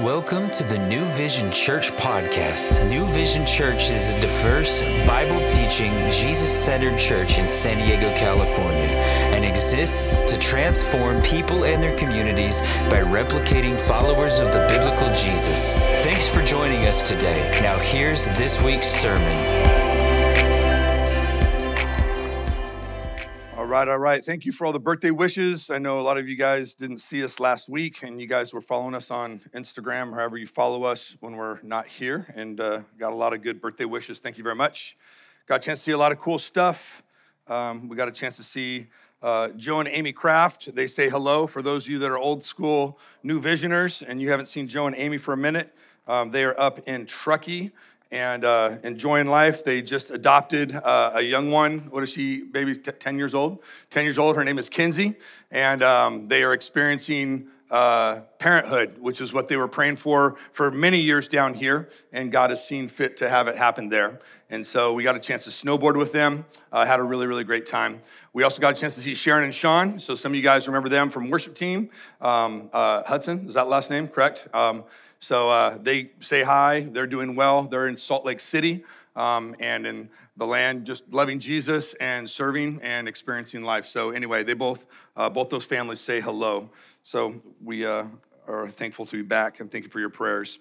Welcome to the New Vision Church podcast. New Vision Church is a diverse, Bible teaching, Jesus centered church in San Diego, California, and exists to transform people and their communities by replicating followers of the biblical Jesus. Thanks for joining us today. Now, here's this week's sermon. All right. Thank you for all the birthday wishes. I know a lot of you guys didn't see us last week, and you guys were following us on Instagram, however you follow us when we're not here, and uh, got a lot of good birthday wishes. Thank you very much. Got a chance to see a lot of cool stuff. Um, we got a chance to see uh, Joe and Amy Kraft. They say hello for those of you that are old school new visioners, and you haven't seen Joe and Amy for a minute. Um, they are up in Truckee and uh, enjoying life. They just adopted uh, a young one. What is she, maybe t- 10 years old? 10 years old. Her name is Kinsey. And um, they are experiencing uh, parenthood, which is what they were praying for for many years down here. And God has seen fit to have it happen there. And so we got a chance to snowboard with them, uh, had a really, really great time. We also got a chance to see Sharon and Sean. So some of you guys remember them from worship team. Um, uh, Hudson, is that last name correct? Um, so uh, they say hi. They're doing well. They're in Salt Lake City um, and in the land, just loving Jesus and serving and experiencing life. So anyway, they both uh, both those families say hello. So we uh, are thankful to be back and thank you for your prayers.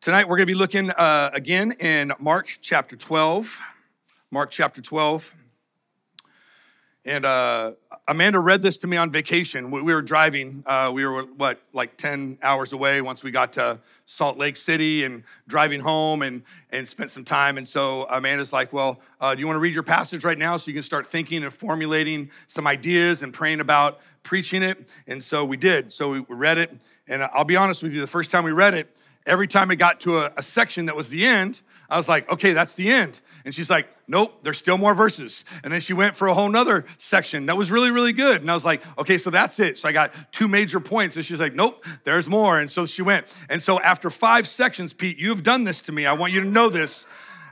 Tonight we're going to be looking uh, again in Mark chapter 12. Mark chapter 12. And uh, Amanda read this to me on vacation. We, were driving. Uh, we were, what, like 10 hours away once we got to Salt Lake City and driving home and, and spent some time. And so Amanda's like, Well, uh, do you want to read your passage right now so you can start thinking and formulating some ideas and praying about preaching it? And so we did. So we read it. And I'll be honest with you, the first time we read it, every time it got to a, a, section that was the end, I was like, okay, that's the end. And she's like, nope, there's still more verses. And then she went for a whole nother section that was really, really good. And I was like, okay, so that's it. So I got two major points. And she's like, nope, there's more. And so she went. And so after five sections, Pete, you have done this to me. I want you to know this.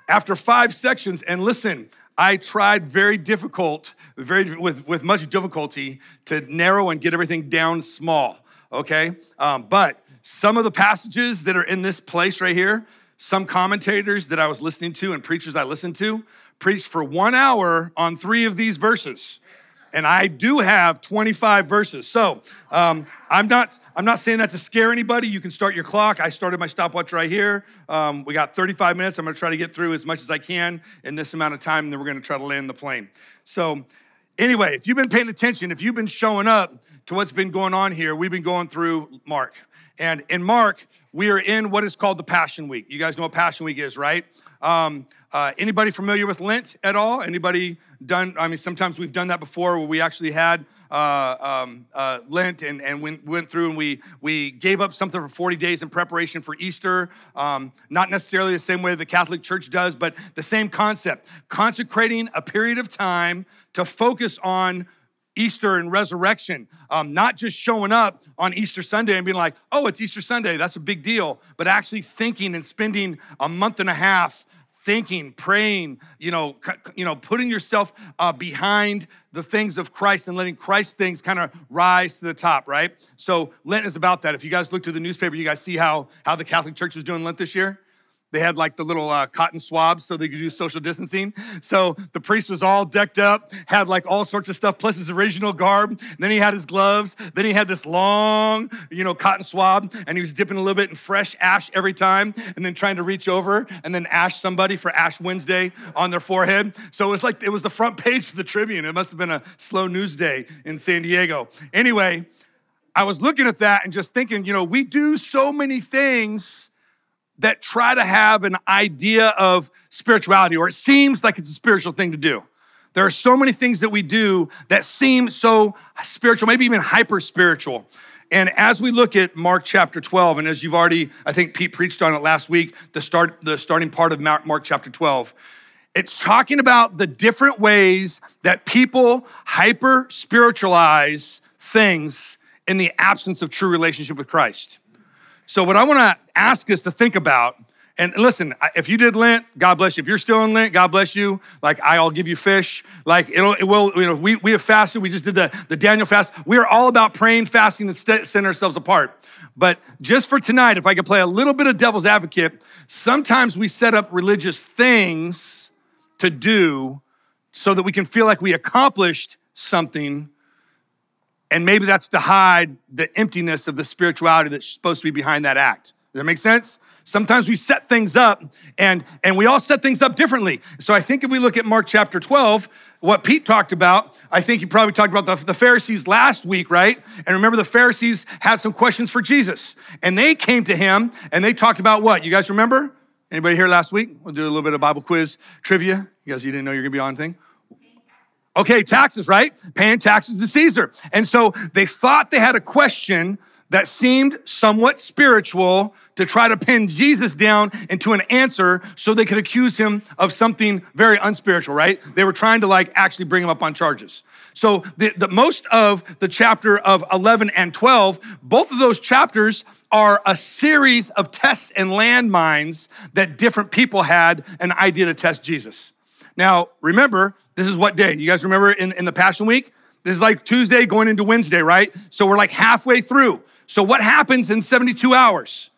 After five sections, and listen, I tried very difficult, very with, with much difficulty to narrow and get everything down small. Okay, um, but some of the passages that are in this place right here, some commentators that I was listening to and preachers I listened to preached for one hour on three of these verses. And I do have 25 verses. So um, I'm not I'm not saying that to scare anybody. You can start your clock. I started my stopwatch right here. Um, we got 35 minutes. I'm going to try to get through as much as I can in this amount of time, and then we're going to try to land the plane. So anyway, if you've been paying attention, if you've been showing up to what's been going on here, we've been going through Mark. And in Mark, we are in what is called the Passion Week. You guys know what Passion Week is, right? Um, uh, anybody familiar with Lent at all? Anybody done? I mean, sometimes we've done that before where we actually had uh, um, uh, Lent and, and went, went through and we, we gave up something for 40 days in preparation for Easter. Um, not necessarily the same way the Catholic Church does, but the same concept consecrating a period of time to focus on Easter and resurrection, um, not just showing up on Easter Sunday and being like, oh, it's Easter Sunday, that's a big deal, but actually thinking and spending a month and a half thinking, praying, you know, you know, putting yourself uh, behind the things of Christ and letting Christ things kind of rise to the top, right? So Lent is about that. If you guys look to the newspaper, you guys see how how the Catholic Church is doing Lent this year. They had like the little uh, cotton swabs so they could do social distancing. So the priest was all decked up, had like all sorts of stuff, plus his original garb. Then he had his gloves. Then he had this long, you know, cotton swab, and he was dipping a little bit in fresh ash every time, and then trying to reach over and then ash somebody for Ash Wednesday on their forehead. So it was like it was the front page of the Tribune. It must have been a slow news day in San Diego. Anyway, I was looking at that and just thinking, you know, we do so many things that try to have an idea of spirituality, or it seems like it's a spiritual thing to do. There are so many things that we do that seem so spiritual, maybe even hyper spiritual. And as we look at Mark chapter 12, and as you've already, I think Pete preached on it last week, the start, the starting part of Mark chapter 12, it's talking about the different ways that people hyper spiritualize things in the absence of true relationship with Christ. So, what I want to ask us to think about And listen, if you did Lent, God bless you. If you're still in Lent, God bless you. Like I'll give you fish. Like it'll, it will, you know, we, we have fasted. We just did the, the Daniel fast. We are all about praying, fasting, and setting ourselves apart. But just for tonight, if I could play a little bit of devil's advocate, sometimes we set up religious things to do so that we can feel like we accomplished something. And maybe that's to hide the emptiness of the spirituality that's supposed to be behind that act. Does that make sense? Sometimes we set things up and, and we all set things up differently. So I think if we look at Mark chapter 12, what Pete talked about, I think he probably talked about the, the Pharisees last week, right? And remember, the Pharisees had some questions for Jesus. And they came to him and they talked about what? You guys remember? Anybody here last week? We'll do a little bit of Bible quiz trivia. You guys, you didn't know you're gonna be on thing? Okay, taxes, right? Paying taxes to Caesar. And so they thought they had a question that seemed somewhat spiritual to try to pin Jesus down into an answer so they could accuse him of something very unspiritual, right? They were trying to like actually bring him up on charges. So the, the most of the chapter of 11 and 12, both of those chapters are a series of tests and landmines that different people had an idea to test Jesus. Now, remember, this is what day? You guys remember in, in the Passion Week? This is like Tuesday going into Wednesday, right? So we're like halfway through. So, what happens in 72 hours?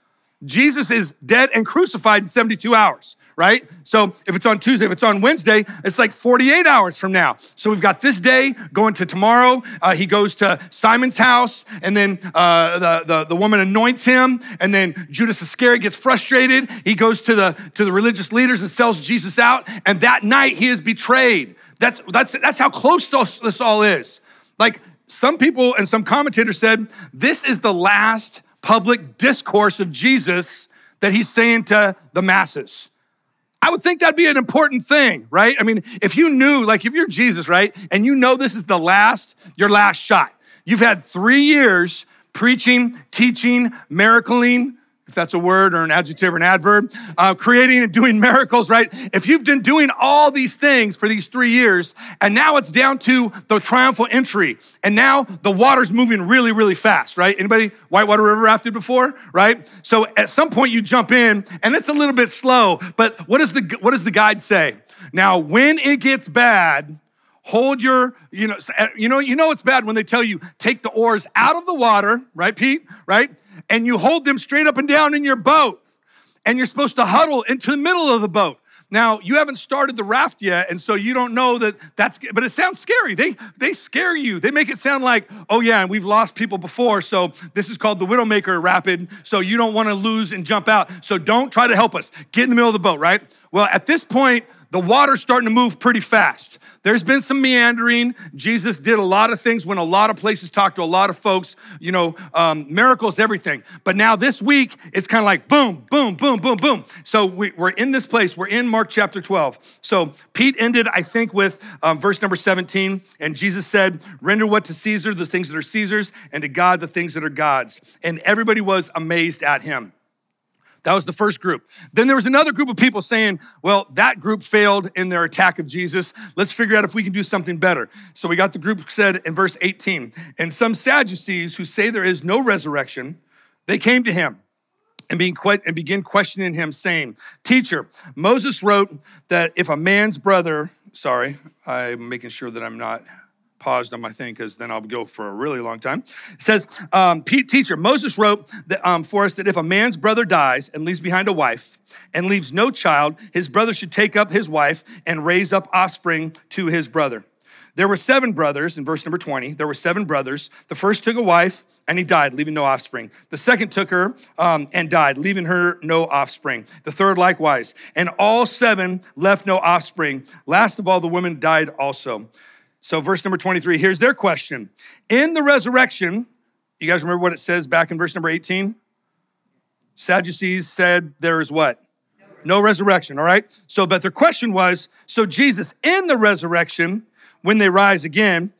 Jesus is dead and crucified in 72 hours, right? So if it's on Tuesday, if it's on Wednesday, it's like 48 hours from now. So we've got this day going to tomorrow. Uh, he goes to Simon's house, and then uh, the, the, the woman anoints him, and then Judas Iscariot gets frustrated. He goes to the, to the religious leaders and sells Jesus out, and that night he is betrayed. That's, that's, that's how close this all is. Like some people and some commentators said this is the last public discourse of Jesus that he's saying to the masses. I would think that'd be an important thing, right? I mean, if you knew, like if you're Jesus, right, and you know this is the last, your last shot, you've had three years preaching, teaching, miracling, if that's a word or an adjective or an adverb, uh, creating and doing miracles, right? If you've been doing all these things for these three years, and now it's down to the triumphal entry, and now the water's moving really, really fast, right? Anybody whitewater river rafted before, right? So at some point you jump in, and it's a little bit slow, but what does the what does the guide say? Now, when it gets bad, hold your you know you know you know it's bad when they tell you take the oars out of the water right pete right and you hold them straight up and down in your boat and you're supposed to huddle into the middle of the boat. Now you haven't started the raft yet and so you don't know that that's but it sounds scary. They they scare you. They make it sound like oh yeah and we've lost people before so this is called the widowmaker rapid so you don't want to lose and jump out. So don't try to help us. Get in the middle of the boat right? Well at this point the water's starting to move pretty fast. There's been some meandering. Jesus did a lot of things, went a lot of places, talked to a lot of folks, you know, um, miracles, everything. But now this week, it's kind of like boom, boom, boom, boom, boom. So we, are in this place. We're in Mark chapter 12. So Pete ended, I think, with um, verse number 17. And Jesus said, Render what to Caesar, the things that are Caesar's, and to God, the things that are God's. And everybody was amazed at him. That was the first group. Then there was another group of people saying, well, that group failed in their attack of Jesus. Let's figure out if we can do something better. So we got the group said in verse 18, and some Sadducees who say there is no resurrection, they came to him and, being and begin questioning him, saying, Teacher, Moses wrote that if a man's brother, sorry, I'm making sure that I'm not paused on my thing because then I'll go for a really long time. It says, um, teacher, Moses wrote that, um, for us that if a man's brother dies and leaves behind a wife and leaves no child, his brother should take up his wife and raise up offspring to his brother. There were seven brothers in verse number 20. There were seven brothers. The first took a wife and he died, leaving no offspring. The second took her um, and died, leaving her no offspring. The third likewise. And all seven left no offspring. Last of all, the woman died also. So, verse number 23, here's their question. In the resurrection, you guys remember what it says back in verse number 18? Sadducees said there is what? No resurrection, all right? So, but their question was so, Jesus, in the resurrection, when they rise again,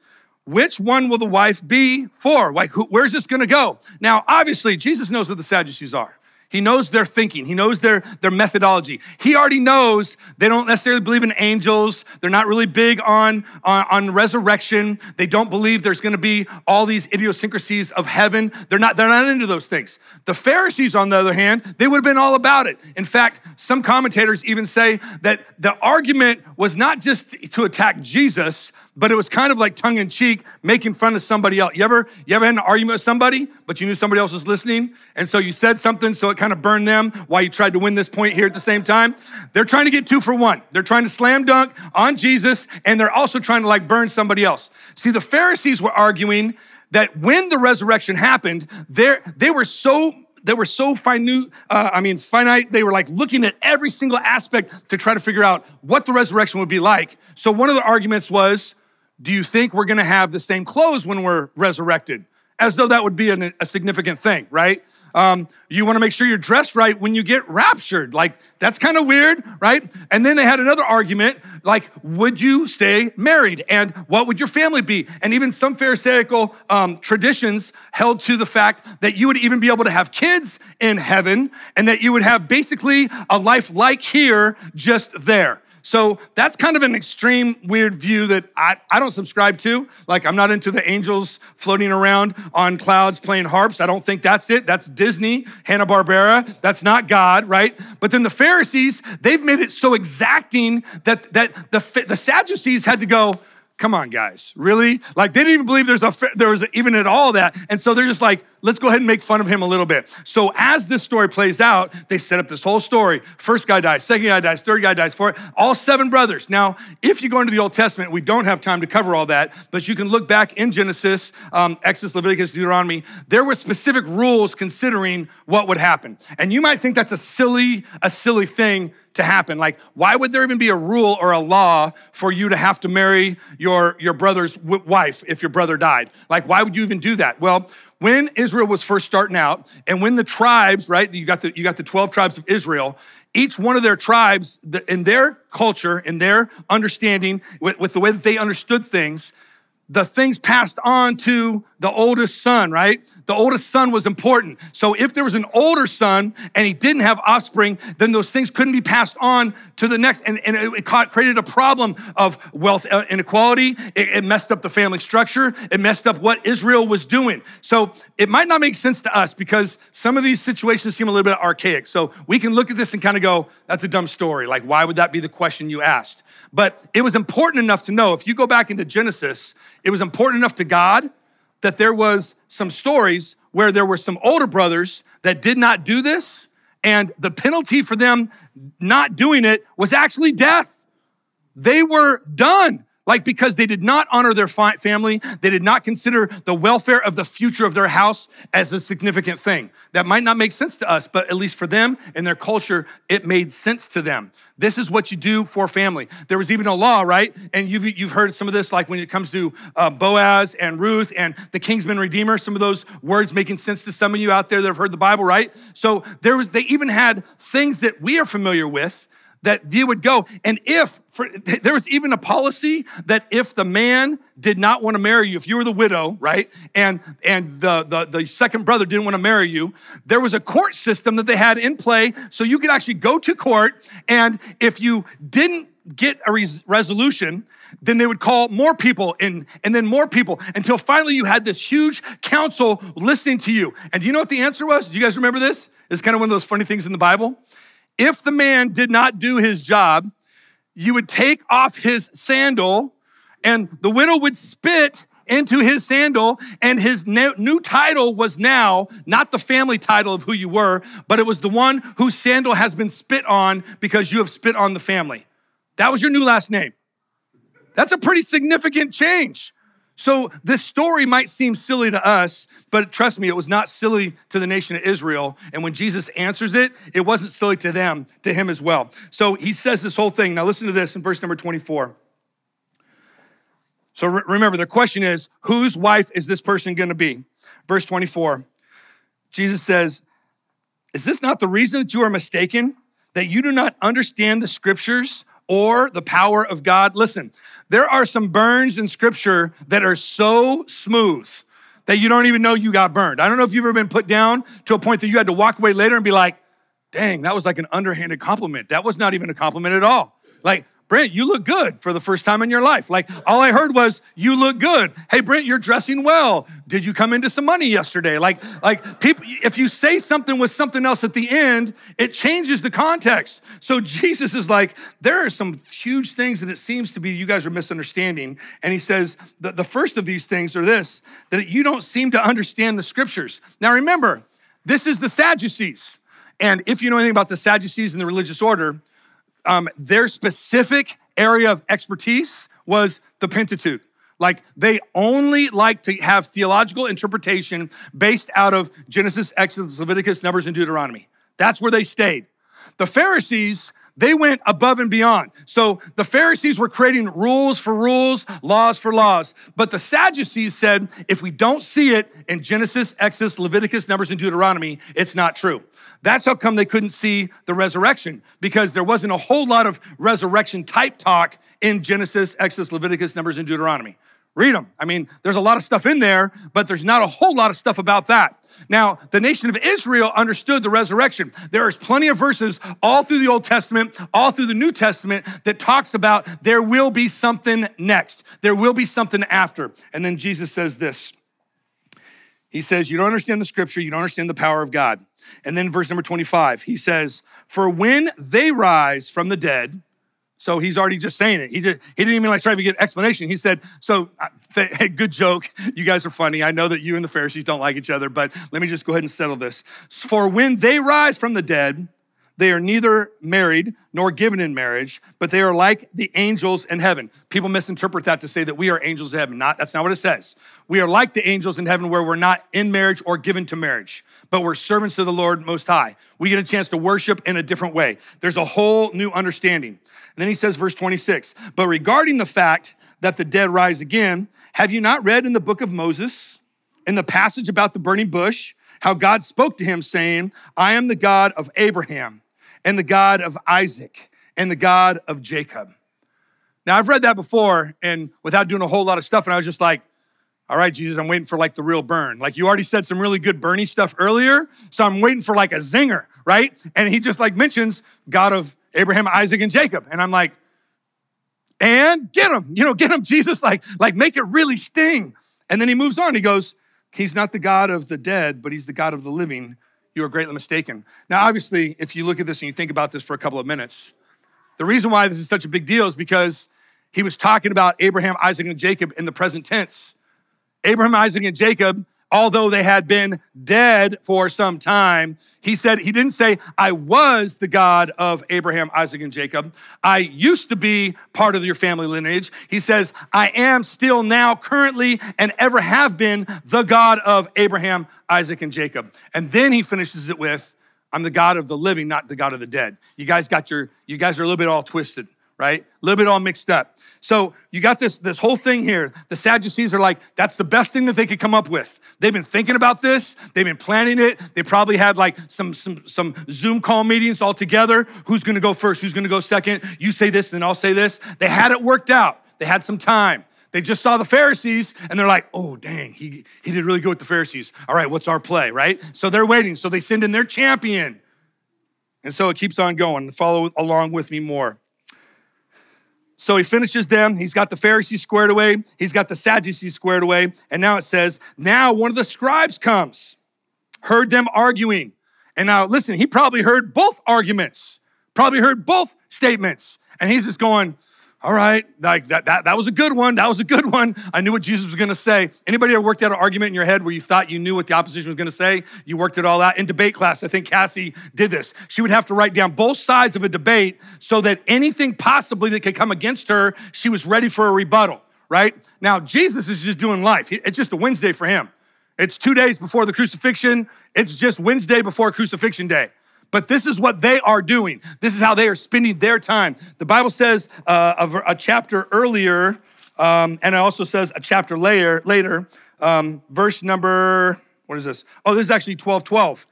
which one will the wife be for? Like, who, where's this gonna go? Now, obviously, Jesus knows what the Sadducees are. He knows their thinking. He knows their, their methodology. He already knows they don't necessarily believe in angels. They're not really big on, on, on resurrection. They don't believe there's going to be all these idiosyncrasies of heaven. They're not, they're not into those things. The Pharisees, on the other hand, they would have been all about it. In fact, some commentators even say that the argument was not just to attack Jesus, but it was kind of like tongue in cheek, making fun of somebody else. You ever, you ever had an argument with somebody, but you knew somebody else was listening? And so you said something, so it kind of burned them while you tried to win this point here at the same time? They're trying to get two for one. They're trying to slam dunk on Jesus, and they're also trying to like burn somebody else. See, the Pharisees were arguing that when the resurrection happened, they were so they were so finite, uh, I mean, finite. They were like looking at every single aspect to try to figure out what the resurrection would be like. So one of the arguments was, do you think we're gonna have the same clothes when we're resurrected? As though that would be an, a significant thing, right? Um, you want to make sure you're dressed right when you get raptured. Like, that's kind of weird, right? And then they had another argument like, would you stay married? And what would your family be? And even some Pharisaical um, traditions held to the fact that you would even be able to have kids in heaven and that you would have basically a life like here, just there. So that's kind of an extreme, weird view that I, I don't subscribe to. Like, I'm not into the angels floating around on clouds playing harps. I don't think that's it. That's Disney, Hanna-Barbera. That's not God, right? But then the Pharisees, they've made it so exacting that, that the, the Sadducees had to go, Come on, guys, really? Like they didn't even believe there's a there was even at all that, and so they're just like, let's go ahead and make fun of him a little bit. So as this story plays out, they set up this whole story. First guy dies, second guy dies, third guy dies, fourth, all seven brothers. Now, if you go into the Old Testament, we don't have time to cover all that, but you can look back in Genesis, um, Exodus, Leviticus, Deuteronomy. There were specific rules considering what would happen, and you might think that's a silly, a silly thing to happen. Like, why would there even be a rule or a law for you to have to marry your, your brother's wife if your brother died? Like, why would you even do that? Well, when Israel was first starting out, and when the tribes, right, you got the, you got the 12 tribes of Israel, each one of their tribes, in their culture, in their understanding, with, with the way that they understood things, the things passed on to the oldest son, right? The oldest son was important. So if there was an older son and he didn't have offspring, then those things couldn't be passed on to the next. And, and it created a problem of wealth uh, inequality. It, it messed up the family structure. It messed up what Israel was doing. So it might not make sense to us because some of these situations seem a little bit archaic. So we can look at this and kind of go, that's a dumb story. Like, why would that be the question you asked? But it was important enough to know if you go back into Genesis, it was important enough to God that there was some stories where there were some older brothers that did not do this and the penalty for them not doing it was actually death. They were done. Like, because they did not honor their family, they did not consider the welfare of the future of their house as a significant thing. That might not make sense to us, but at least for them and their culture, it made sense to them. This is what you do for family. There was even a law, right? And you've, you've heard some of this, like when it comes to uh, Boaz and Ruth and the Kinsman Redeemer, some of those words making sense to some of you out there that have heard the Bible, right? So there was, they even had things that we are familiar with that you would go. And if for, there was even a policy that if the man did not want to marry you, if you were the widow, right, and and the, the the second brother didn't want to marry you, there was a court system that they had in play, so you could actually go to court, and if you didn't get a res- resolution, then they would call more people and, and then more people until finally you had this huge council listening to you. And do you know what the answer was? Do you guys remember this? It's kind of one of those funny things in the Bible. If the man did not do his job, you would take off his sandal and the widow would spit into his sandal, and his new title was now not the family title of who you were, but it was the one whose sandal has been spit on because you have spit on the family. That was your new last name. That's a pretty significant change. So this story might seem silly to us, but trust me, it was not silly to the nation of Israel. And when Jesus answers it, it wasn't silly to them, to him as well. So he says this whole thing. Now listen to this in verse number 24. So re- remember, the question is, whose wife is this person going to be? Verse 24. Jesus says, Is this not the reason that you are mistaken? That you do not understand the scriptures or the power of God? Listen, there are some burns in scripture that are so smooth that you don't even know you got burned. I don't know if you've ever been put down to a point that you had to walk away later and be like, dang, that was like an underhanded compliment. That was not even a compliment at all. Like, Brent, you look good for the first time in your life. Like, all I heard was, you look good. Hey, Brent, you're dressing well. Did you come into some money yesterday? Like, like people, if you say something with something else at the end, it changes the context. So Jesus is like, there are some huge things that it seems to be you guys are misunderstanding. And he says, the, the first of these things are this, that you don't seem to understand the scriptures. Now remember, this is the Sadducees. And if you know anything about the Sadducees and the religious order, um, their specific area of expertise was the Pentateuch. Like they only like to have theological interpretation based out of Genesis, Exodus, Leviticus, Numbers, and Deuteronomy. That's where they stayed. The Pharisees, they went above and beyond. So the Pharisees were creating rules for rules, laws for laws. But the Sadducees said, if we don't see it in Genesis, Exodus, Leviticus, Numbers, and Deuteronomy, it's not true. That's how come they couldn't see the resurrection, because there wasn't a whole lot of resurrection type talk in Genesis, Exodus, Leviticus, Numbers, and Deuteronomy. Read them. I mean, there's a lot of stuff in there, but there's not a whole lot of stuff about that. Now, the nation of Israel understood the resurrection. There is plenty of verses all through the Old Testament, all through the New Testament that talks about there will be something next. There will be something after. And then Jesus says this. He says, You don't understand the scripture, you don't understand the power of God. And then verse number 25, he says, For when they rise from the dead, so he's already just saying it. He, just, he didn't even like try to get an explanation. He said, So, hey, good joke. You guys are funny. I know that you and the Pharisees don't like each other, but let me just go ahead and settle this. For when they rise from the dead, they are neither married nor given in marriage, but they are like the angels in heaven. People misinterpret that to say that we are angels in heaven. Not, that's not what it says. We are like the angels in heaven where we're not in marriage or given to marriage, but we're servants of the Lord Most High. We get a chance to worship in a different way. There's a whole new understanding. And then he says, verse 26, but regarding the fact that the dead rise again, have you not read in the book of Moses, in the passage about the burning bush, how God spoke to him, saying, I am the God of Abraham and the God of Isaac and the God of Jacob. Now, I've read that before and without doing a whole lot of stuff, and I was just like, all right, Jesus, I'm waiting for like the real burn. Like you already said some really good Bernie stuff earlier, so I'm waiting for like a zinger, right? And he just like mentions God of Abraham, Isaac, and Jacob. And I'm like, and get him, you know, get him, Jesus, like, like make it really sting. And then he moves on. He goes, He's not the God of the dead, but he's the God of the living you are greatly mistaken. Now, obviously, if you look at this and you think about this for a couple of minutes, the reason why this is such a big deal is because he was talking about Abraham, Isaac, and Jacob in the present tense. Abraham, Isaac, and Jacob although they had been dead for some time, he said, he didn't say, I was the God of Abraham, Isaac, and Jacob. I used to be part of your family lineage. He says, I am still now, currently, and ever have been the God of Abraham, Isaac, and Jacob. And then he finishes it with, I'm the God of the living, not the God of the dead. You guys got your, you guys are a little bit all twisted right? A little bit all mixed up. So you got this, this whole thing here. The Sadducees are like, that's the best thing that they could come up with. They've been thinking about this. They've been planning it. They probably had like some some some Zoom call meetings all together. Who's going to go first? Who's going to go second? You say this, then I'll say this. They had it worked out. They had some time. They just saw the Pharisees and they're like, oh, dang, he, he did really good with the Pharisees. All right, what's our play, right? So they're waiting. So they send in their champion. And so it keeps on going. Follow along with me more. So he finishes them. He's got the Pharisees squared away. He's got the Sadducees squared away. And now it says, now one of the scribes comes, heard them arguing. And now listen, he probably heard both arguments, probably heard both statements. And he's just going, all right, like that, that, that was a good one. That was a good one. I knew what Jesus was going to say. Anybody ever worked out an argument in your head where you thought you knew what the opposition was going to say? You worked it all out. In debate class, I think Cassie did this. She would have to write down both sides of a debate so that anything possibly that could come against her, she was ready for a rebuttal, right? Now, Jesus is just doing life. It's just a Wednesday for him. It's two days before the crucifixion. It's just Wednesday before crucifixion day. But this is what they are doing. This is how they are spending their time. The Bible says uh, a, a, chapter earlier, um, and it also says a chapter later, later um, verse number, what is this? Oh, this is actually 12 12.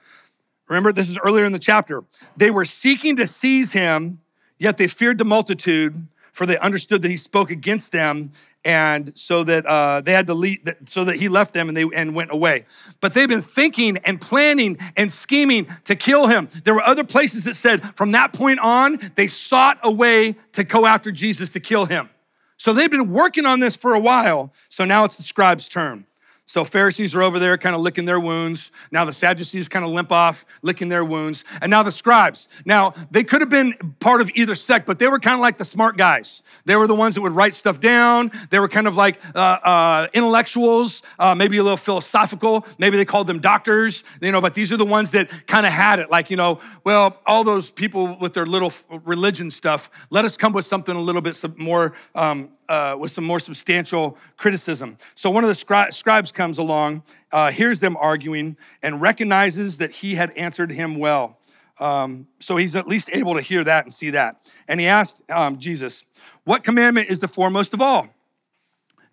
Remember, this is earlier in the chapter. They were seeking to seize him, yet they feared the multitude, for they understood that he spoke against them and so that uh, they had to leave, so that he left them and they and went away. But they've been thinking and planning and scheming to kill him. There were other places that said from that point on they sought a way to go after Jesus to kill him. So they've been working on this for a while. So now it's the scribe's turn. So Pharisees are over there kind of licking their wounds. Now the Sadducees kind of limp off, licking their wounds. And now the scribes. Now they could have been part of either sect, but they were kind of like the smart guys. They were the ones that would write stuff down. They were kind of like uh, uh, intellectuals, uh, maybe a little philosophical. Maybe they called them doctors, you know, but these are the ones that kind of had it. Like, you know, well, all those people with their little religion stuff, let us come with something a little bit more um, uh, with some more substantial criticism. So one of the scri- scribes comes along, uh, hears them arguing, and recognizes that he had answered him well. Um, so he's at least able to hear that and see that. And he asked um, Jesus, What commandment is the foremost of all?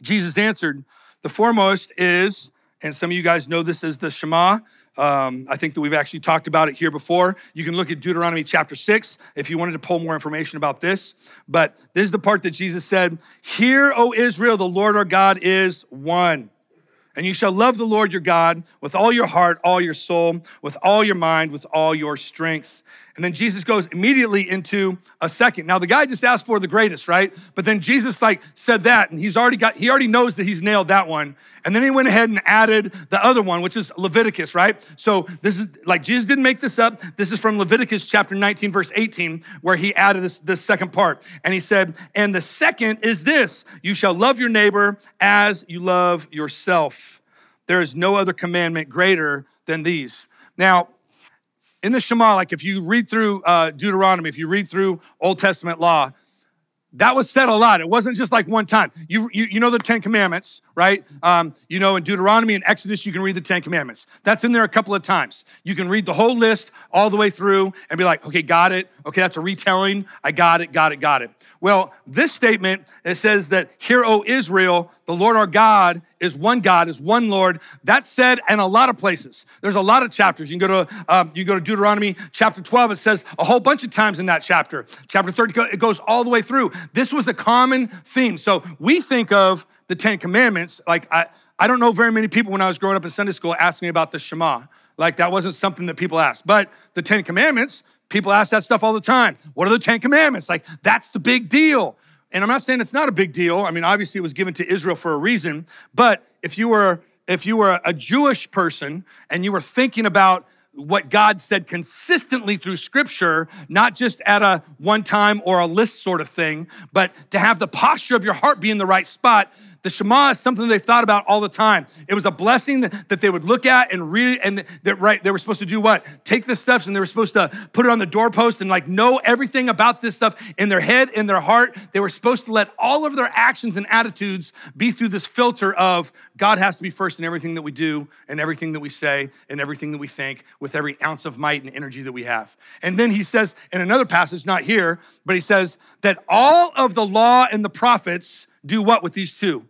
Jesus answered, The foremost is, and some of you guys know this as the Shema. Um, I think that we've actually talked about it here before. You can look at Deuteronomy chapter 6 if you wanted to pull more information about this. But this is the part that Jesus said Hear, O Israel, the Lord our God is one. And you shall love the Lord your God with all your heart, all your soul, with all your mind, with all your strength. And then Jesus goes immediately into a second. Now the guy just asked for the greatest, right? But then Jesus like said that and he's already got he already knows that he's nailed that one. And then he went ahead and added the other one, which is Leviticus, right? So this is like Jesus didn't make this up. This is from Leviticus chapter 19 verse 18 where he added this this second part. And he said, "And the second is this, you shall love your neighbor as you love yourself. There is no other commandment greater than these." Now, in the Shema, like if you read through uh, Deuteronomy, if you read through Old Testament law, that was said a lot. It wasn't just like one time. You, you, you know the Ten Commandments, right? Um, you know, in Deuteronomy and Exodus, you can read the Ten Commandments. That's in there a couple of times. You can read the whole list all the way through and be like, okay, got it. Okay, that's a retelling. I got it, got it, got it. Well, this statement, it says that, Hear, O Israel, the Lord our God is one God, is one Lord. That's said in a lot of places. There's a lot of chapters. You can go to um, you go to Deuteronomy chapter 12. It says a whole bunch of times in that chapter. Chapter 30, it goes all the way through. This was a common theme. So we think of the Ten Commandments. Like I, I don't know very many people when I was growing up in Sunday school asking me about the Shema. Like that wasn't something that people asked. But the Ten Commandments, People ask that stuff all the time. What are the Ten Commandments? Like, that's the big deal. And I'm not saying it's not a big deal. I mean, obviously it was given to Israel for a reason. But if you were if you were a Jewish person and you were thinking about what God said consistently through scripture, not just at a one time or a list sort of thing, but to have the posture of your heart be in the right spot, the Shema is something they thought about all the time. It was a blessing that they would look at and read, and that right, they were supposed to do what? Take the steps and they were supposed to put it on the doorpost and like know everything about this stuff in their head, in their heart. They were supposed to let all of their actions and attitudes be through this filter of God has to be first in everything that we do and everything that we say and everything that we think with every ounce of might and energy that we have. And then he says in another passage, not here, but he says that all of the law and the prophets do what with these two?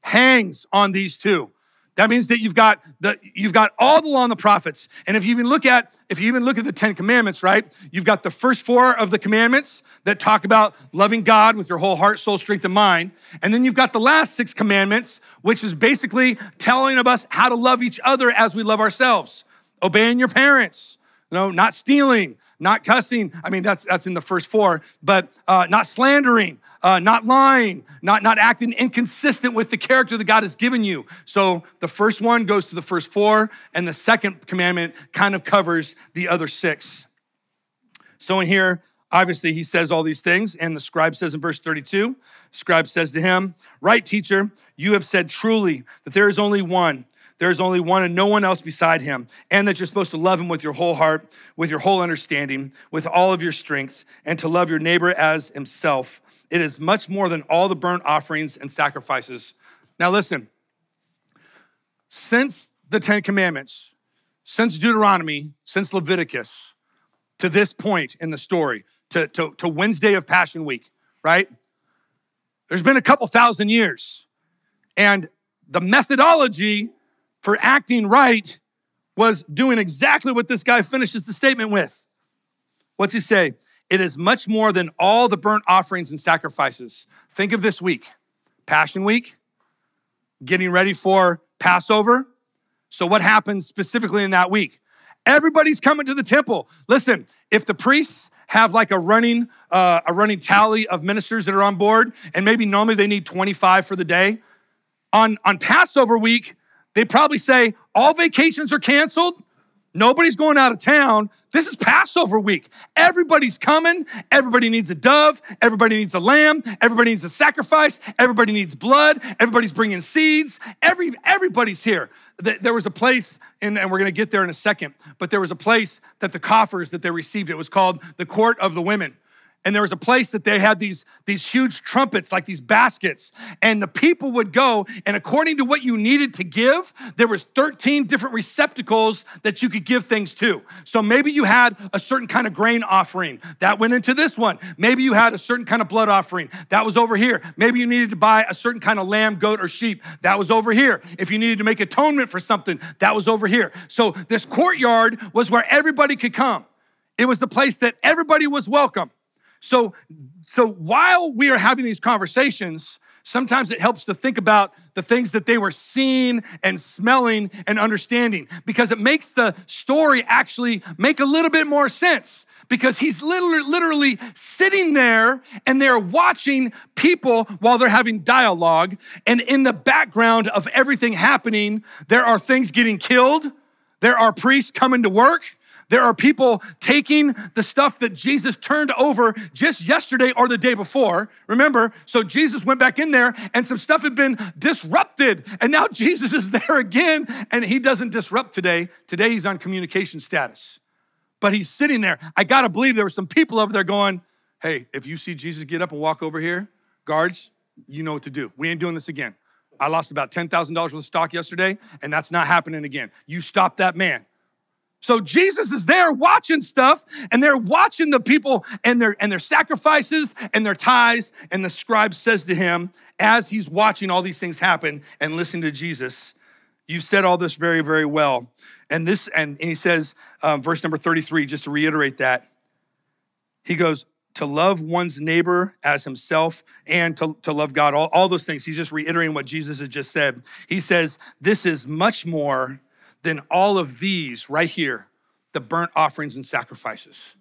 Hangs on these two. That means that you've got the you've got all the law and the prophets. And if you even look at if you even look at the 10 commandments, right? You've got the first four of the commandments that talk about loving God with your whole heart, soul, strength and mind. And then you've got the last six commandments, which is basically telling of us how to love each other as we love ourselves. Obeying your parents, no, not stealing, not cussing. I mean, that's that's in the first four, but uh, not slandering, uh, not lying, not not acting inconsistent with the character that God has given you. So the first one goes to the first four, and the second commandment kind of covers the other six. So in here, obviously, he says all these things, and the scribe says in verse 32, scribe says to him, "Right, teacher, you have said truly that there is only one." There's only one and no one else beside him, and that you're supposed to love him with your whole heart, with your whole understanding, with all of your strength, and to love your neighbor as himself. It is much more than all the burnt offerings and sacrifices. Now, listen, since the Ten Commandments, since Deuteronomy, since Leviticus, to this point in the story, to, to, to Wednesday of Passion Week, right? There's been a couple thousand years. And the methodology for acting right was doing exactly what this guy finishes the statement with. What's he say? It is much more than all the burnt offerings and sacrifices. Think of this week Passion Week, getting ready for Passover. So, what happens specifically in that week? Everybody's coming to the temple. Listen, if the priests have like a running uh, a running tally of ministers that are on board, and maybe normally they need 25 for the day, on on Passover week they probably say all vacations are canceled. Nobody's going out of town. This is Passover week. Everybody's coming. Everybody needs a dove. Everybody needs a lamb. Everybody needs a sacrifice. Everybody needs blood. Everybody's bringing seeds. Every, everybody's here. There was a place, and we're going to get there in a second, but there was a place that the coffers that they received, it was called the Court of the Women and there was a place that they had these, these huge trumpets like these baskets. And the people would go and according to what you needed to give there was 13 different receptacles that you could give things to. So maybe you had a certain kind of grain offering. That went into this one. Maybe you had a certain kind of blood offering. That was over here. Maybe you needed to buy a certain kind of lamb goat or sheep. That was over here. If you needed to make atonement for something that was over here. So this courtyard was where everybody could come. It was the place that everybody was welcome so, so while we are having these conversations, sometimes it helps to think about the things that they were seeing and smelling and understanding because it makes the story actually make a little bit more sense because he's literally, literally sitting there and they're watching people while they're having dialogue. And in the background of everything happening there are things getting killed. There are priests coming to work there are people taking the stuff that Jesus turned over just yesterday or the day before. Remember, so Jesus went back in there and some stuff had been disrupted. And now Jesus is there again and he doesn't disrupt today. Today he's on communication status. But he's sitting there. I gotta believe there were some people over there going, hey, if you see Jesus get up and walk over here, guards, you know what to do. We ain't doing this again. I lost about $10,000 worth of stock yesterday, and that's not happening again. You stop that man. So Jesus is there watching stuff and they're watching the people and their and their sacrifices and their tithes and the scribe says to him as he's watching all these things happen and listening to Jesus, you said all this very very well. And this and, and he says um, verse number 33 just to reiterate that. He goes to love one's neighbor as himself and to, to love God, all, all those things. He's just reiterating what Jesus had just said. He says, This is much more than all of these right here the burnt offerings and sacrifices.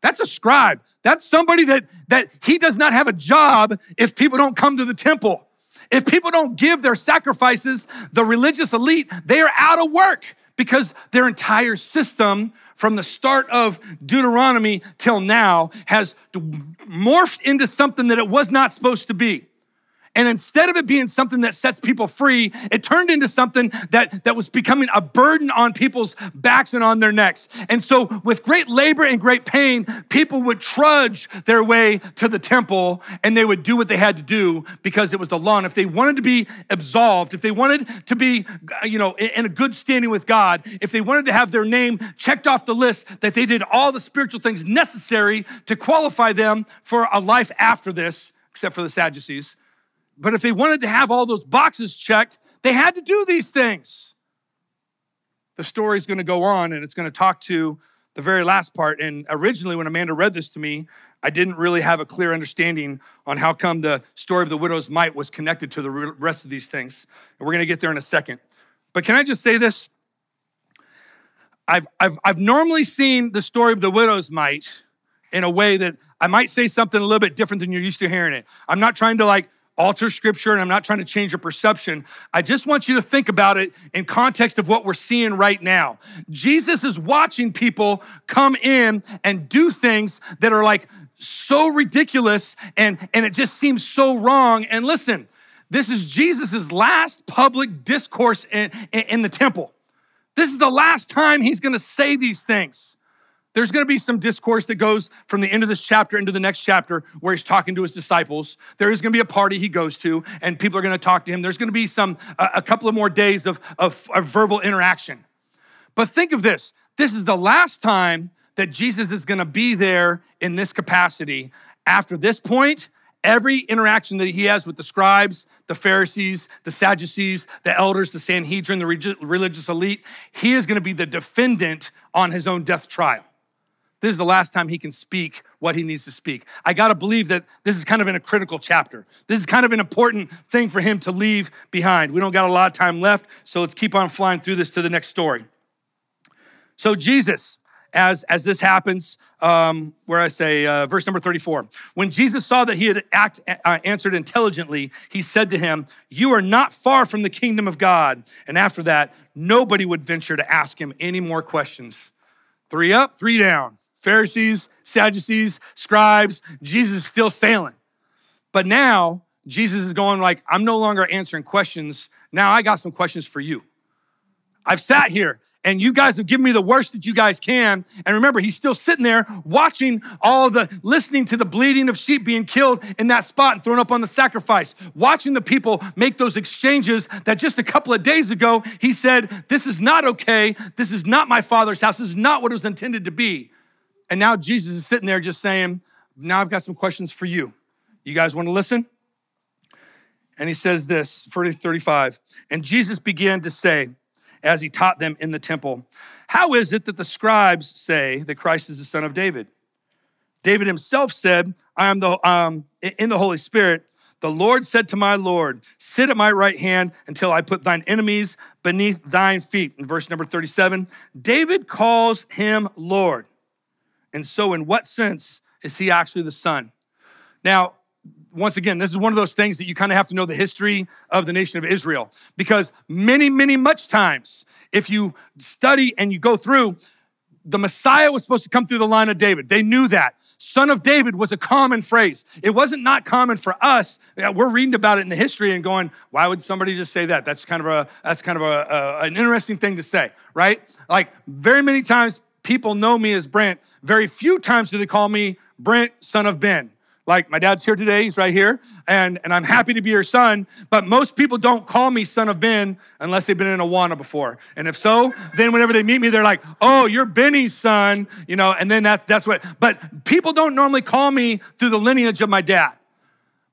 That's a scribe. That's somebody that, that he does not have a job if people don't come to the temple. If people don't give their sacrifices, the religious elite, they are out of work because their entire system from the start of Deuteronomy till now has morphed into something that it was not supposed to be. And instead of it being something that sets people free, it turned into something that, that was becoming a burden on people's backs and on their necks. And so, with great labor and great pain, people would trudge their way to the temple and they would do what they had to do because it was the law. And if they wanted to be absolved, if they wanted to be, you know, in a good standing with God, if they wanted to have their name checked off the list that they did all the spiritual things necessary to qualify them for a life after this, except for the Sadducees, but if they wanted to have all those boxes checked, they had to do these things. The story is going to go on and it's going to talk to the very last part. And originally, when Amanda read this to me, I didn't really have a clear understanding on how come the story of the widow's mite was connected to the rest of these things. And we're going to get there in a second. But can I just say this? I've, I've, I've normally seen the story of the widow's mite in a way that I might say something a little bit different than you're used to hearing it. I'm not trying to like alter scripture and I'm not trying to change your perception. I just want you to think about it in context of what we're seeing right now. Jesus is watching people come in and do things that are like so ridiculous and, and it just seems so wrong. And listen, this is Jesus's last public discourse in, in, in the temple. This is the last time he's gonna say these things. There's going to be some discourse that goes from the end of this chapter into the next chapter where he's talking to his disciples. There is going to be a party he goes to, and people are going to talk to him. There's going to be some a, couple of more days of, of, of verbal interaction. But think of this: this is the last time that Jesus is going to be there in this capacity. After this point, every interaction that he has with the scribes, the Pharisees, the Sadducees, the elders, the Sanhedrin, the religious elite, he is going to be the defendant on his own death trial. This is the last time he can speak what he needs to speak. I got to believe that this is kind of in a critical chapter. This is kind of an important thing for him to leave behind. We don't got a lot of time left, so let's keep on flying through this to the next story. So, Jesus, as, as this happens, um, where I say, uh, verse number 34. When Jesus saw that he had act, uh, answered intelligently, he said to him, You are not far from the kingdom of God. And after that, nobody would venture to ask him any more questions. Three up, three down. Pharisees, Sadducees, scribes, Jesus is still sailing. But now, Jesus is going like, I'm no longer answering questions. Now I got some questions for you. I've sat here and you guys have given me the worst that you guys can. And remember, he's still sitting there watching all the, listening to the bleeding of sheep being killed in that spot and thrown up on the sacrifice, watching the people make those exchanges that just a couple of days ago he said, This is not okay. This is not my father's house. This is not what it was intended to be. And now Jesus is sitting there just saying, Now I've got some questions for you. You guys want to listen? And he says this, 35. And Jesus began to say, as he taught them in the temple. How is it that the scribes say that Christ is the son of David? David himself said, I am the um, in the Holy Spirit. The Lord said to my Lord, Sit at my right hand until I put thine enemies beneath thine feet. In verse number 37, David calls him Lord. And so, in what sense is he actually the son? Now, once again, this is one of those things that you kind of have to know the history of the nation of Israel because many, many, much times, if you study and you go through, the Messiah was supposed to come through the line of David. They knew that. Son of David was a common phrase. It wasn't not common for us. We're reading about it in the history and going, why would somebody just say that? That's kind of a that's kind of a, a an interesting thing to say, right? Like very many times people know me as Brent. Very few times do they call me Brent, son of Ben. Like my dad's here today, he's right here, and, and I'm happy to be your son. But most people don't call me son of Ben unless they've been in Awana before. And if so, then whenever they meet me, they're like, oh, you're Benny's son, you know, and then that, that's what, but people don't normally call me through the lineage of my dad.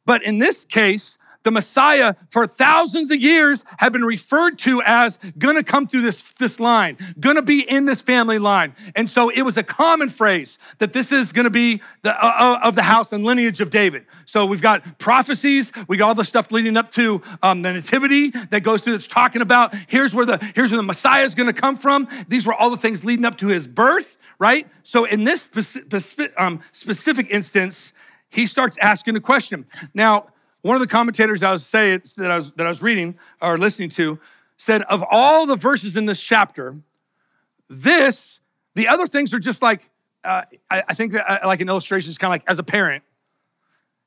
But in this case, the Messiah for thousands of years had been referred to as gonna come through this, this line, gonna be in this family line. And so it was a common phrase that this is gonna be the, uh, uh, of the house and lineage of David. So we've got prophecies, we got all the stuff leading up to um, the nativity that goes through that's talking about here's where the here's where the Messiah is gonna come from. These were all the things leading up to his birth, right? So in this specific, um, specific instance, he starts asking a question. Now, one of the commentators I was saying that I was that I was reading or listening to said of all the verses in this chapter, this the other things are just like uh, I, I, think that uh, like an illustration is kind of like as a parent.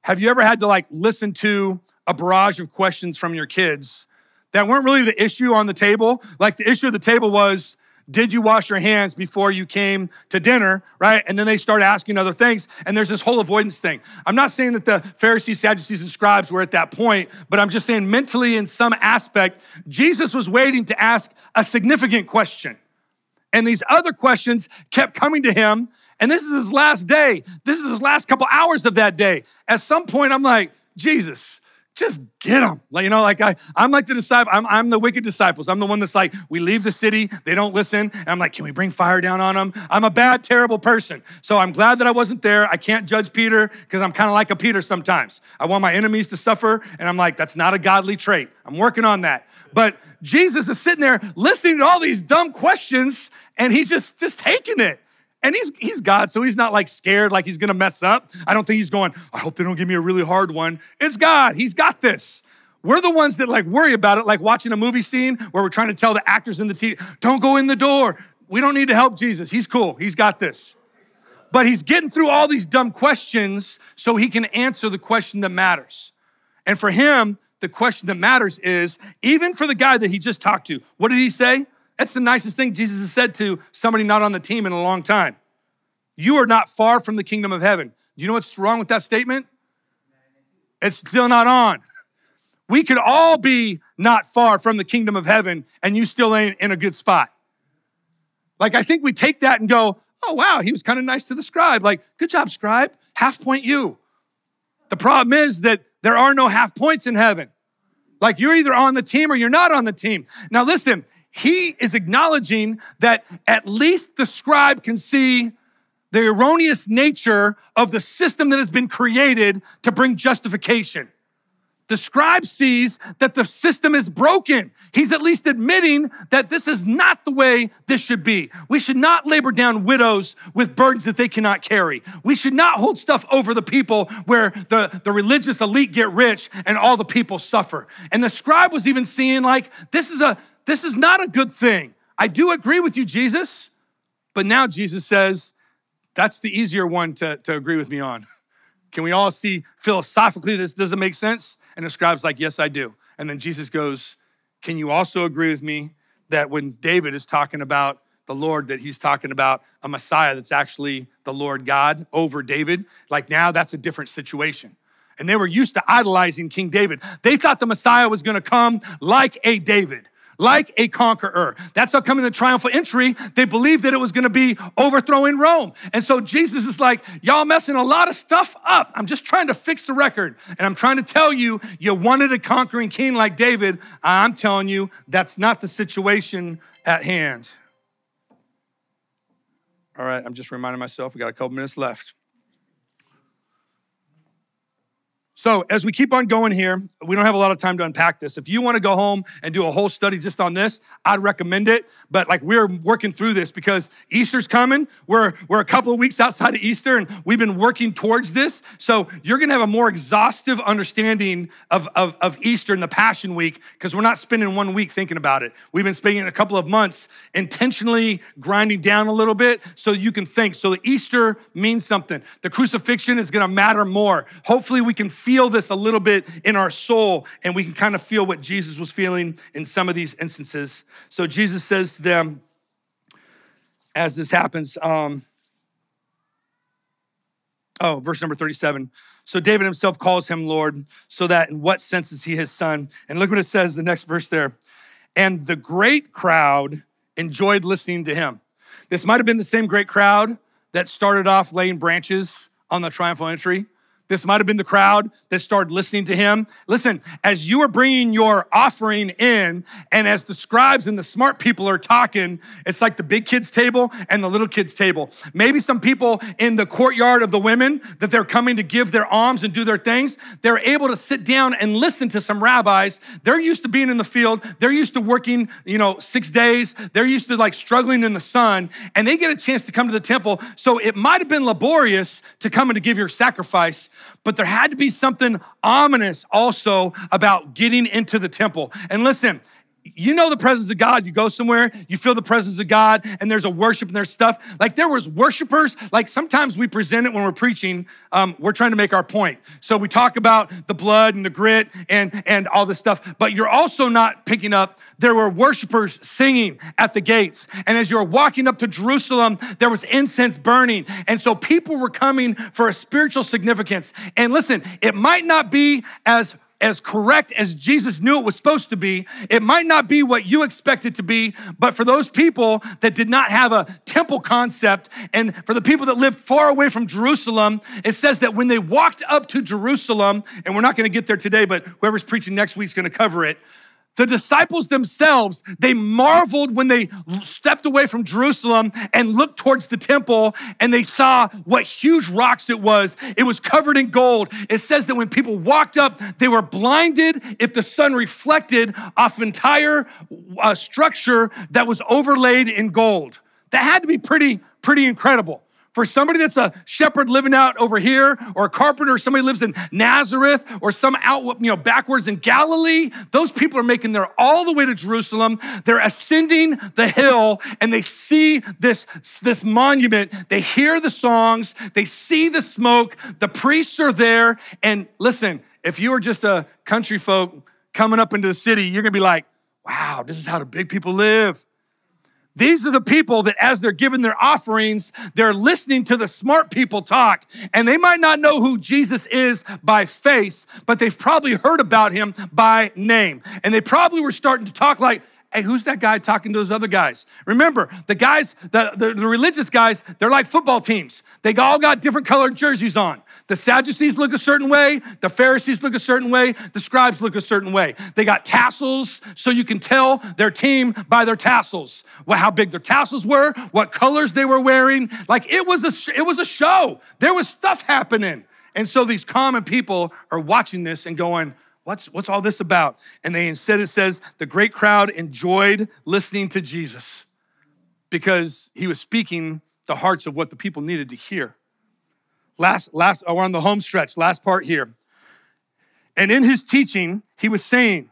Have you ever had to like listen to a barrage of questions from your kids that weren't really the issue on the table? Like the issue of the table was did you wash your hands before you came to dinner, right? And then they start asking other things, and there's this whole avoidance thing. I'm not saying that the Pharisees, Sadducees, and scribes were at that point, but I'm just saying mentally, in some aspect, Jesus was waiting to ask a significant question. And these other questions kept coming to him, and this is his last day. This is his last couple hours of that day. At some point, I'm like, Jesus, just get them. Like, you know, like I, I'm like the disciple, I'm, I'm the wicked disciples. I'm the one that's like, we leave the city, they don't listen. And I'm like, can we bring fire down on them? I'm a bad, terrible person. So I'm glad that I wasn't there. I can't judge Peter because I'm kind of like a Peter sometimes. I want my enemies to suffer. And I'm like, that's not a godly trait. I'm working on that. But Jesus is sitting there listening to all these dumb questions and he's just, just taking it. And he's he's God, so he's not like scared like he's gonna mess up. I don't think he's going, I hope they don't give me a really hard one. It's God, he's got this. We're the ones that like worry about it, like watching a movie scene where we're trying to tell the actors in the TV, don't go in the door. We don't need to help Jesus. He's cool. He's got this. But he's getting through all these dumb questions so he can answer the question that matters. And for him, the question that matters is even for the guy that he just talked to, what did he say? That's the nicest thing Jesus has said to somebody not on the team in a long time. You are not far from the kingdom of heaven. Do you know what's wrong with that statement? It's still not on. We could all be not far from the kingdom of heaven, and you still ain't in a good spot. Like, I think we take that and go, oh, wow, he was kind of nice to the scribe. Like, good job, scribe. Half point you. The problem is that there are no half points in heaven. Like, you're either on the team or you're not on the team. Now, listen, he is acknowledging that at least the scribe can see the erroneous nature of the system that has been created to bring justification. The scribe sees that the system is broken. He's at least admitting that this is not the way this should be. We should not labor down widows with burdens that they cannot carry. We should not hold stuff over the people where the, the religious elite get rich and all the people suffer. And the scribe was even seeing like this is a this is not a good thing. I do agree with you, Jesus. But now Jesus says, that's the easier one to, to agree with me on. Can we all see philosophically this doesn't make sense? And the scribe's like, Yes, I do. And then Jesus goes, Can you also agree with me that when David is talking about the Lord, that he's talking about a Messiah that's actually the Lord God over David? Like now, that's a different situation. And they were used to idolizing King David. They thought the Messiah was gonna come like a David like a conqueror. That's how coming the triumphal entry, they believed that it was gonna be overthrowing Rome. And so Jesus is like, y'all messing a lot of stuff up. I'm just trying to fix the record. And I'm trying to tell you, you wanted a conquering king like David. I'm telling you, that's not the situation at hand. All right, I'm just reminding myself, we got a couple minutes left. So, as we keep on going here, we don't have a lot of time to unpack this. If you want to go home and do a whole study just on this, I'd recommend it. But like we're working through this because Easter's coming. We're we're a couple of weeks outside of Easter and we've been working towards this. So, you're to have a more exhaustive understanding of, of, of Easter and the Passion Week because we're not spending one week thinking about it. We've been spending a couple of months intentionally grinding down a little bit so you can think. So, the Easter means something. The crucifixion is to matter more. Hopefully, we can feel this a little bit in our soul and we can kind of feel what Jesus was feeling in some of these instances. So Jesus says to them, as this happens, um, oh, verse number 37. So David himself calls him Lord, so that in what sense is he his son? And look what it says, the next verse there. And the great crowd enjoyed listening to him. This might have been the same great crowd that started off laying branches on the triumphal entry. This might have been the crowd that started listening to him. Listen, as you are bringing your offering in, and as the scribes and the smart people are talking, it's like the big kids' table and the little kids' table. Maybe some people in the courtyard of the women that they're coming to give their alms and do their things, they're able to sit down and listen to some rabbis. They're used to being in the field, they're used to working, you know, six days, they're used to like struggling in the sun, and they get a chance to come to the temple. So it might have been laborious to come and to give your sacrifice but there had to be something ominous also about getting into the temple. And listen, you know the presence of God. You go somewhere, you feel the presence of God, and there's a worship and there's stuff. Like there was worshipers. Like sometimes we present it when we're preaching. Um, we're trying to make our point. So we talk about the blood and the grit and and all this stuff. But you're also not picking up. There were worshipers singing at the gates, and as you're walking up to Jerusalem, there was incense burning, and so people were coming for a spiritual significance. And listen, it might not be as as correct as Jesus knew it was supposed to be. It might not be what you expect it to be, but for those people that did not have a temple concept, and for the people that lived far away from Jerusalem, it says that when they walked up to Jerusalem, and we're not gonna get there today, but whoever's preaching next week's gonna cover it. The disciples themselves, they marveled when they stepped away from Jerusalem and looked towards the temple and they saw what huge rocks it was. It was covered in gold. It says that when people walked up, they were blinded if the sun reflected off entire uh, structure that was overlaid in gold. That had to be pretty, pretty incredible. For somebody that's a shepherd living out over here, or a carpenter, somebody lives in Nazareth, or some out, you know, backwards in Galilee, those people are making their all the way to Jerusalem. They're ascending the hill and they see this, this monument. They hear the songs, they see the smoke, the priests are there. And listen, if you are just a country folk coming up into the city, you're gonna be like, wow, this is how the big people live. These are the people that, as they're giving their offerings, they're listening to the smart people talk. And they might not know who Jesus is by face, but they've probably heard about him by name. And they probably were starting to talk like, hey, who's that guy talking to those other guys? Remember, the guys, the, the, the, religious guys, they're like football teams. They all got different colored jerseys on. The Sadducees look a certain way, the Pharisees look a certain way, the scribes look a certain way. They got tassels, so you can tell their team by their tassels. How big their tassels were, what colors they were wearing. Like it was a it was a show. There was stuff happening. And so these common people are watching this and going, What's, what's all this about? And they instead it says the great crowd enjoyed listening to Jesus because he was speaking the hearts of what the people needed to hear. Last, last, we're on the home stretch, last part here. And in his teaching, he was saying,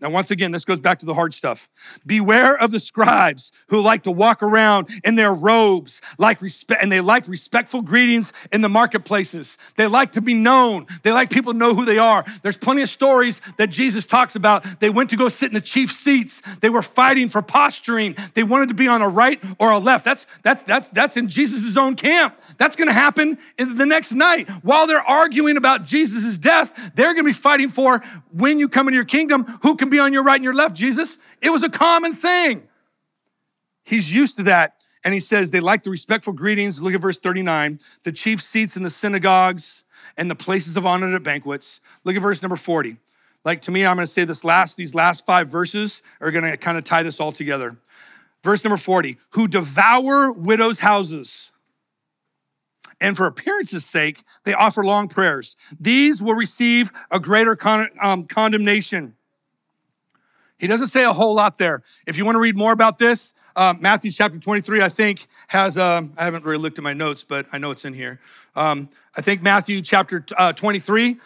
now, once again, this goes back to the hard stuff. Beware of the scribes who like to walk around in their robes, like respect, and they like respectful greetings in the marketplaces. They like to be known. They like people to know who they are. There's plenty of stories that Jesus talks about. They went to go sit in the chief seats. They were fighting for posturing. They wanted to be on a right or a left. That's that's that's that's in Jesus' own camp. That's going to happen in the next night while they're arguing about Jesus' death. They're going to be fighting for when you come into your kingdom, who can be on your right and your left, Jesus. It was a common thing. He's used to that. And he says they like the respectful greetings. Look at verse 39 the chief seats in the synagogues and the places of honor at banquets. Look at verse number 40. Like to me, I'm going to say this last, these last five verses are going to kind of tie this all together. Verse number 40 who devour widows' houses. And for appearance's sake, they offer long prayers. These will receive a greater con- um, condemnation. He doesn't say a whole lot there. If you want to read more about this, uh, Matthew chapter 23, I think, has, um, I haven't really looked at my notes, but I know it's in here. Um, I think Matthew chapter uh, 23,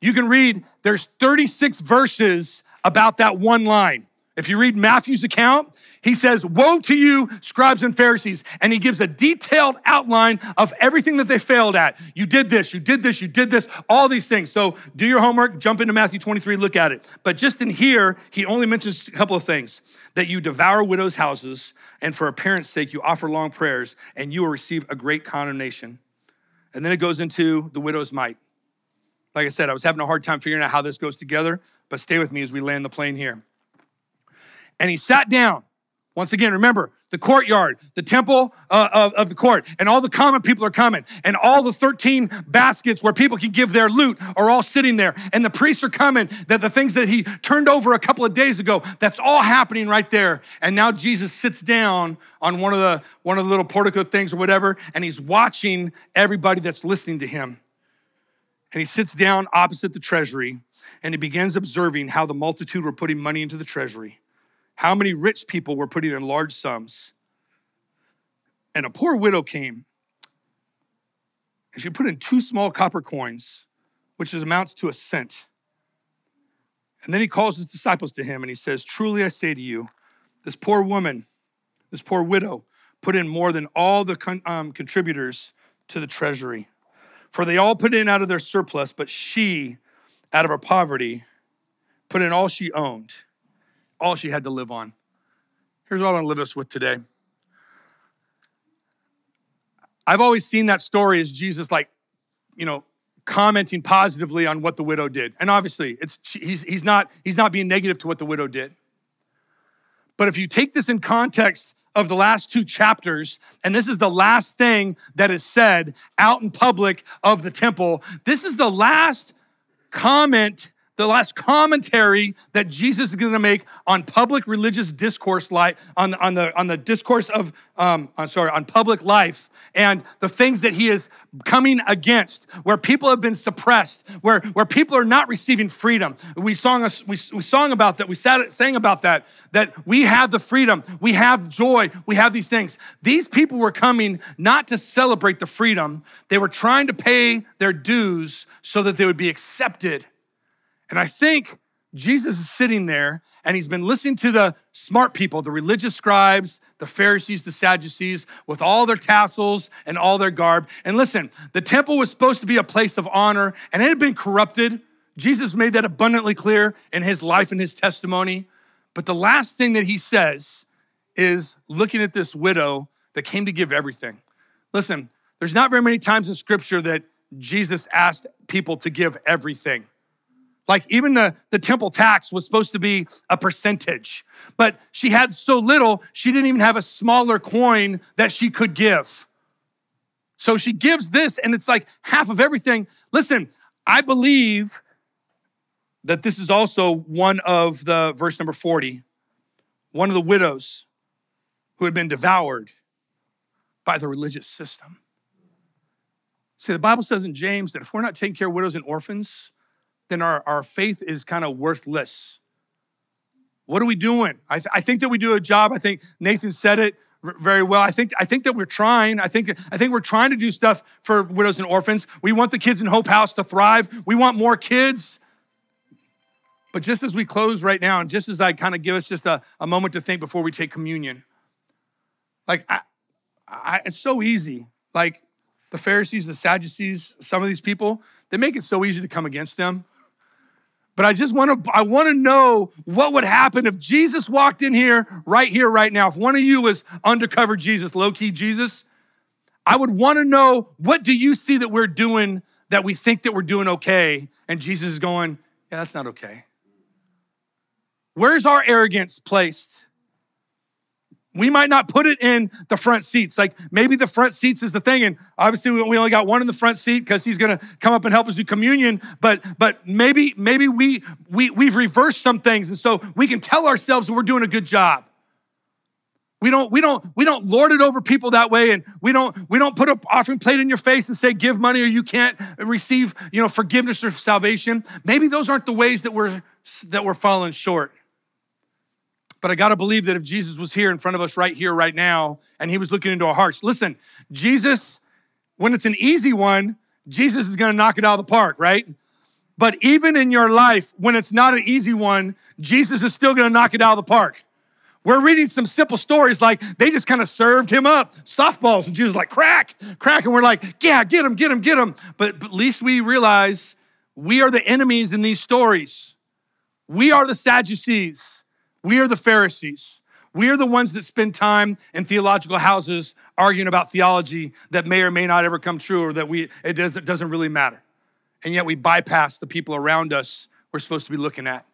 you can read, there's 36 verses about that one line. If you read Matthew's account, he says, Woe to you, scribes and Pharisees. And he gives a detailed outline of everything that they failed at. You did this, you did this, you did this, all these things. So do your homework, jump into Matthew 23, look at it. But just in here, he only mentions a couple of things that you devour widows' houses, and for appearance sake, you offer long prayers, and you will receive a great condemnation. And then it goes into the widow's mite. Like I said, I was having a hard time figuring out how this goes together, but stay with me as we land the plane here and he sat down. Once again, remember the courtyard, the temple uh, of, of the court, and all the common people are coming, and all the 13 baskets where people can give their loot are all sitting there, and the priests are coming. That the things that he turned over a couple of days ago, that's all happening right there. And now Jesus sits down on one of the one of the little portico things or whatever, and he's watching everybody that's listening to him. And he sits down opposite the treasury, and he begins observing how the multitude were putting money into the treasury how many rich people were putting in large sums. And a poor widow came, and she put in two small copper coins, which amounts to a cent. And then he calls his disciples to him and he says, Truly I say to you, this poor woman, this poor widow, put in more than all the con- um, contributors to the treasury. For they all put in out of their surplus, but she, out of her poverty, put in all she owned all she had to live on. Here's what I want to leave us with today. I've always seen that story as Jesus, like, you know, commenting positively on what the widow did. And obviously, it's he's, he's not he's not being negative to what the widow did. But if you take this in context of the last two chapters, and this is the last thing that is said out in public of the temple, this is the last comment the last commentary that Jesus is going to make on public religious discourse, like on, on the on the discourse of um, I'm sorry, on public life and the things that he is coming against, where people have been suppressed, where where people are not receiving freedom. We song we, we song about that. We sat, sang about that. That we have the freedom, we have joy, we have these things. These people were coming not to celebrate the freedom; they were trying to pay their dues so that they would be accepted and I think Jesus is sitting there and he's been listening to the smart people, the religious scribes, the Pharisees, the Sadducees, with all their tassels and all their garb. And listen, the temple was supposed to be a place of honor and it had been corrupted. Jesus made that abundantly clear in his life and his testimony. But the last thing that he says is looking at this widow that came to give everything. Listen, there's not very many times in scripture that Jesus asked people to give everything. Like even the, the temple tax was supposed to be a percentage, but she had so little, she didn't even have a smaller coin that she could give. So she gives this, and it's like half of everything. Listen, I believe that this is also one of the verse number 40, one of the widows who had been devoured by the religious system. See, the Bible says in James that if we're not taking care of widows and orphans, then our, our faith is kind of worthless. What are we doing? I, th- I think that we do a job. I think Nathan said it r- very well. I think, I think that we're trying. I think, I think we're trying to do stuff for widows and orphans. We want the kids in Hope House to thrive. We want more kids. But just as we close right now, and just as I kind of give us just a, a moment to think before we take communion, like I, I, it's so easy. Like the Pharisees, the Sadducees, some of these people, they make it so easy to come against them. But I just want to I want to know what would happen if Jesus walked in here right here right now. If one of you was undercover Jesus, low-key Jesus, I would want to know what do you see that we're doing that we think that we're doing okay and Jesus is going, yeah, that's not okay. Where's our arrogance placed? We might not put it in the front seats. Like maybe the front seats is the thing. And obviously we only got one in the front seat because he's gonna come up and help us do communion. But but maybe, maybe we we we've reversed some things. And so we can tell ourselves we're doing a good job. We don't, we don't, we don't lord it over people that way, and we don't, we don't put an offering plate in your face and say, give money or you can't receive, you know, forgiveness or salvation. Maybe those aren't the ways that we're that we're falling short. But I got to believe that if Jesus was here in front of us right here, right now, and he was looking into our hearts, listen, Jesus, when it's an easy one, Jesus is going to knock it out of the park, right? But even in your life, when it's not an easy one, Jesus is still going to knock it out of the park. We're reading some simple stories like they just kind of served him up softballs, and Jesus like crack, crack, and we're like, yeah, get him, get him, get him. But, but at least we realize we are the enemies in these stories. We are the Sadducees. We are the Pharisees. We are the ones that spend time in theological houses arguing about theology that may or may not ever come true or that we, it doesn't, doesn't really matter. And yet we bypass the people around us we're supposed to be looking at.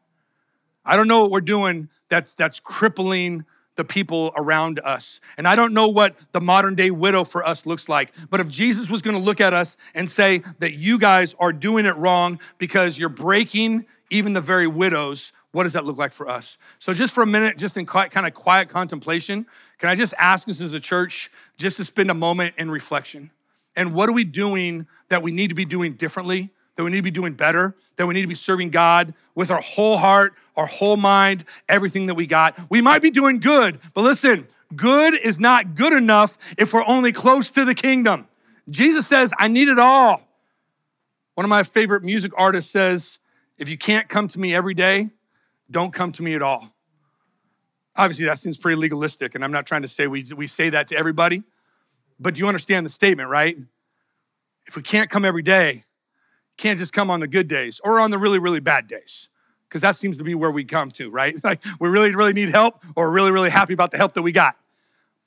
I don't know what we're doing that's, that's crippling the people around us. And I don't know what the modern day widow for us looks like. But if Jesus was to look at us and say that you guys are doing it wrong because you're breaking even the very widows, what does that look like for us? So, just for a minute, just in quiet, kind of quiet contemplation, can I just ask us as a church just to spend a moment in reflection? And what are we doing that we need to be doing differently, that we need to be doing better, that we need to be serving God with our whole heart, our whole mind, everything that we got? We might be doing good, but listen, good is not good enough if we're only close to the kingdom. Jesus says, I need it all. One of my favorite music artists says, if you can't come to me every day, don't come to me at all. Obviously, that seems pretty legalistic, and I'm not trying to say we, we say that to everybody, but do you understand the statement, right? If we can't come every day, can't just come on the good days or on the really, really bad days, because that seems to be where we come to, right? Like we really, really need help, or really, really happy about the help that we got.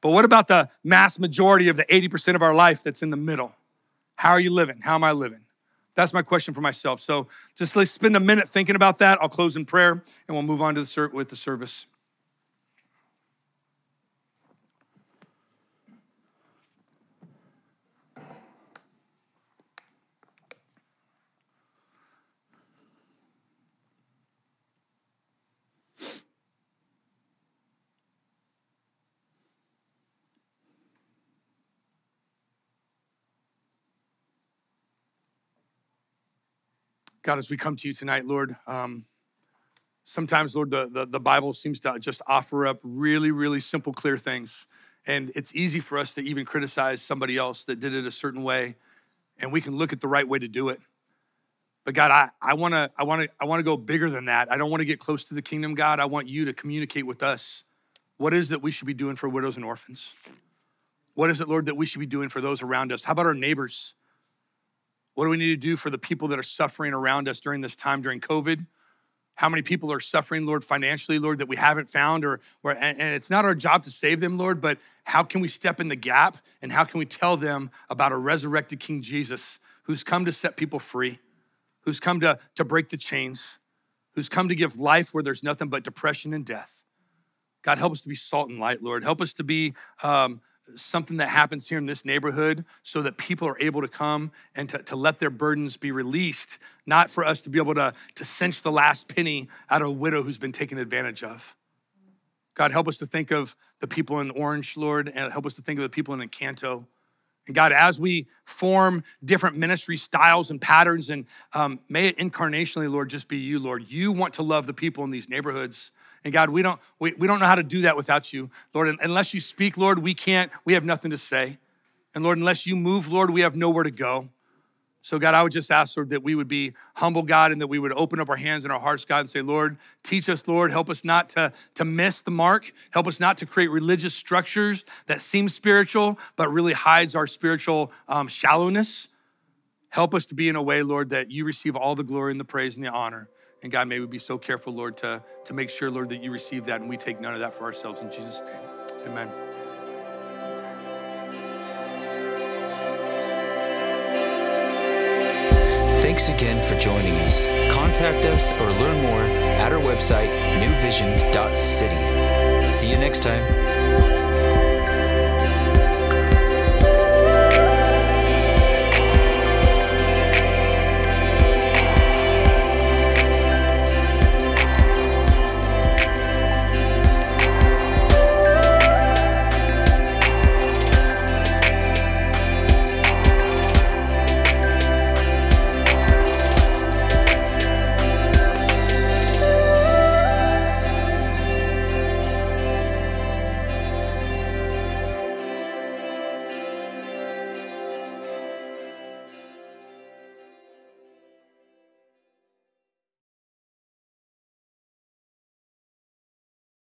But what about the mass majority of the 80% of our life that's in the middle? How are you living? How am I living? That's my question for myself. So just let's spend a minute thinking about that. I'll close in prayer and we'll move on to the ser- with the service. God, as we come to you tonight, Lord, um, sometimes, Lord, the, the, the Bible seems to just offer up really, really simple, clear things. And it's easy for us to even criticize somebody else that did it a certain way, and we can look at the right way to do it. But God, I, I wanna, I wanna, I wanna go bigger than that. I don't wanna get close to the kingdom, God. I want you to communicate with us. What is that we should be doing for widows and orphans? What is it, Lord, that we should be doing for those around us? How about our neighbors? What do we need to do for the people that are suffering around us during this time during COVID? How many people are suffering, Lord, financially, Lord, that we haven't found, or, or and, it's not our job to save them, Lord, but how can we step in the gap and how can we tell them about a resurrected King Jesus who's come to set people free? who's come to, to break the chains, who's come to give life where there's nothing but depression and death. God, help us to be salt and light, Lord. Help us to be um, something that happens here in this neighborhood so that people are able to come and to, to let their burdens be released, not for us to be able to, to cinch the last penny out of a widow who's been taken advantage of. God, help us to think of the people in Orange, Lord, and help us to think of the people in Encanto. And God, as we form different ministry styles and patterns, and um, may it incarnationally, Lord, just be you, Lord. You want to love the people in these neighborhoods. And God, we don't, we, we don't know how to do that without you. Lord, unless you speak, Lord, we can't, we have nothing to say. And Lord, unless you move, Lord, we have nowhere to go. So, God, I would just ask, Lord, that we would be humble, God, and that we would open up our hands and our hearts, God, and say, Lord, teach us, Lord. Help us not to, to miss the mark. Help us not to create religious structures that seem spiritual, but really hides our spiritual um, shallowness. Help us to be in a way, Lord, that you receive all the glory and the praise and the honor. And God, may we be so careful, Lord, to, to make sure, Lord, that you receive that and we take none of that for ourselves in Jesus' name. Amen. Thanks again for joining us. Contact us or learn more at our website, newvision.city. See you next time.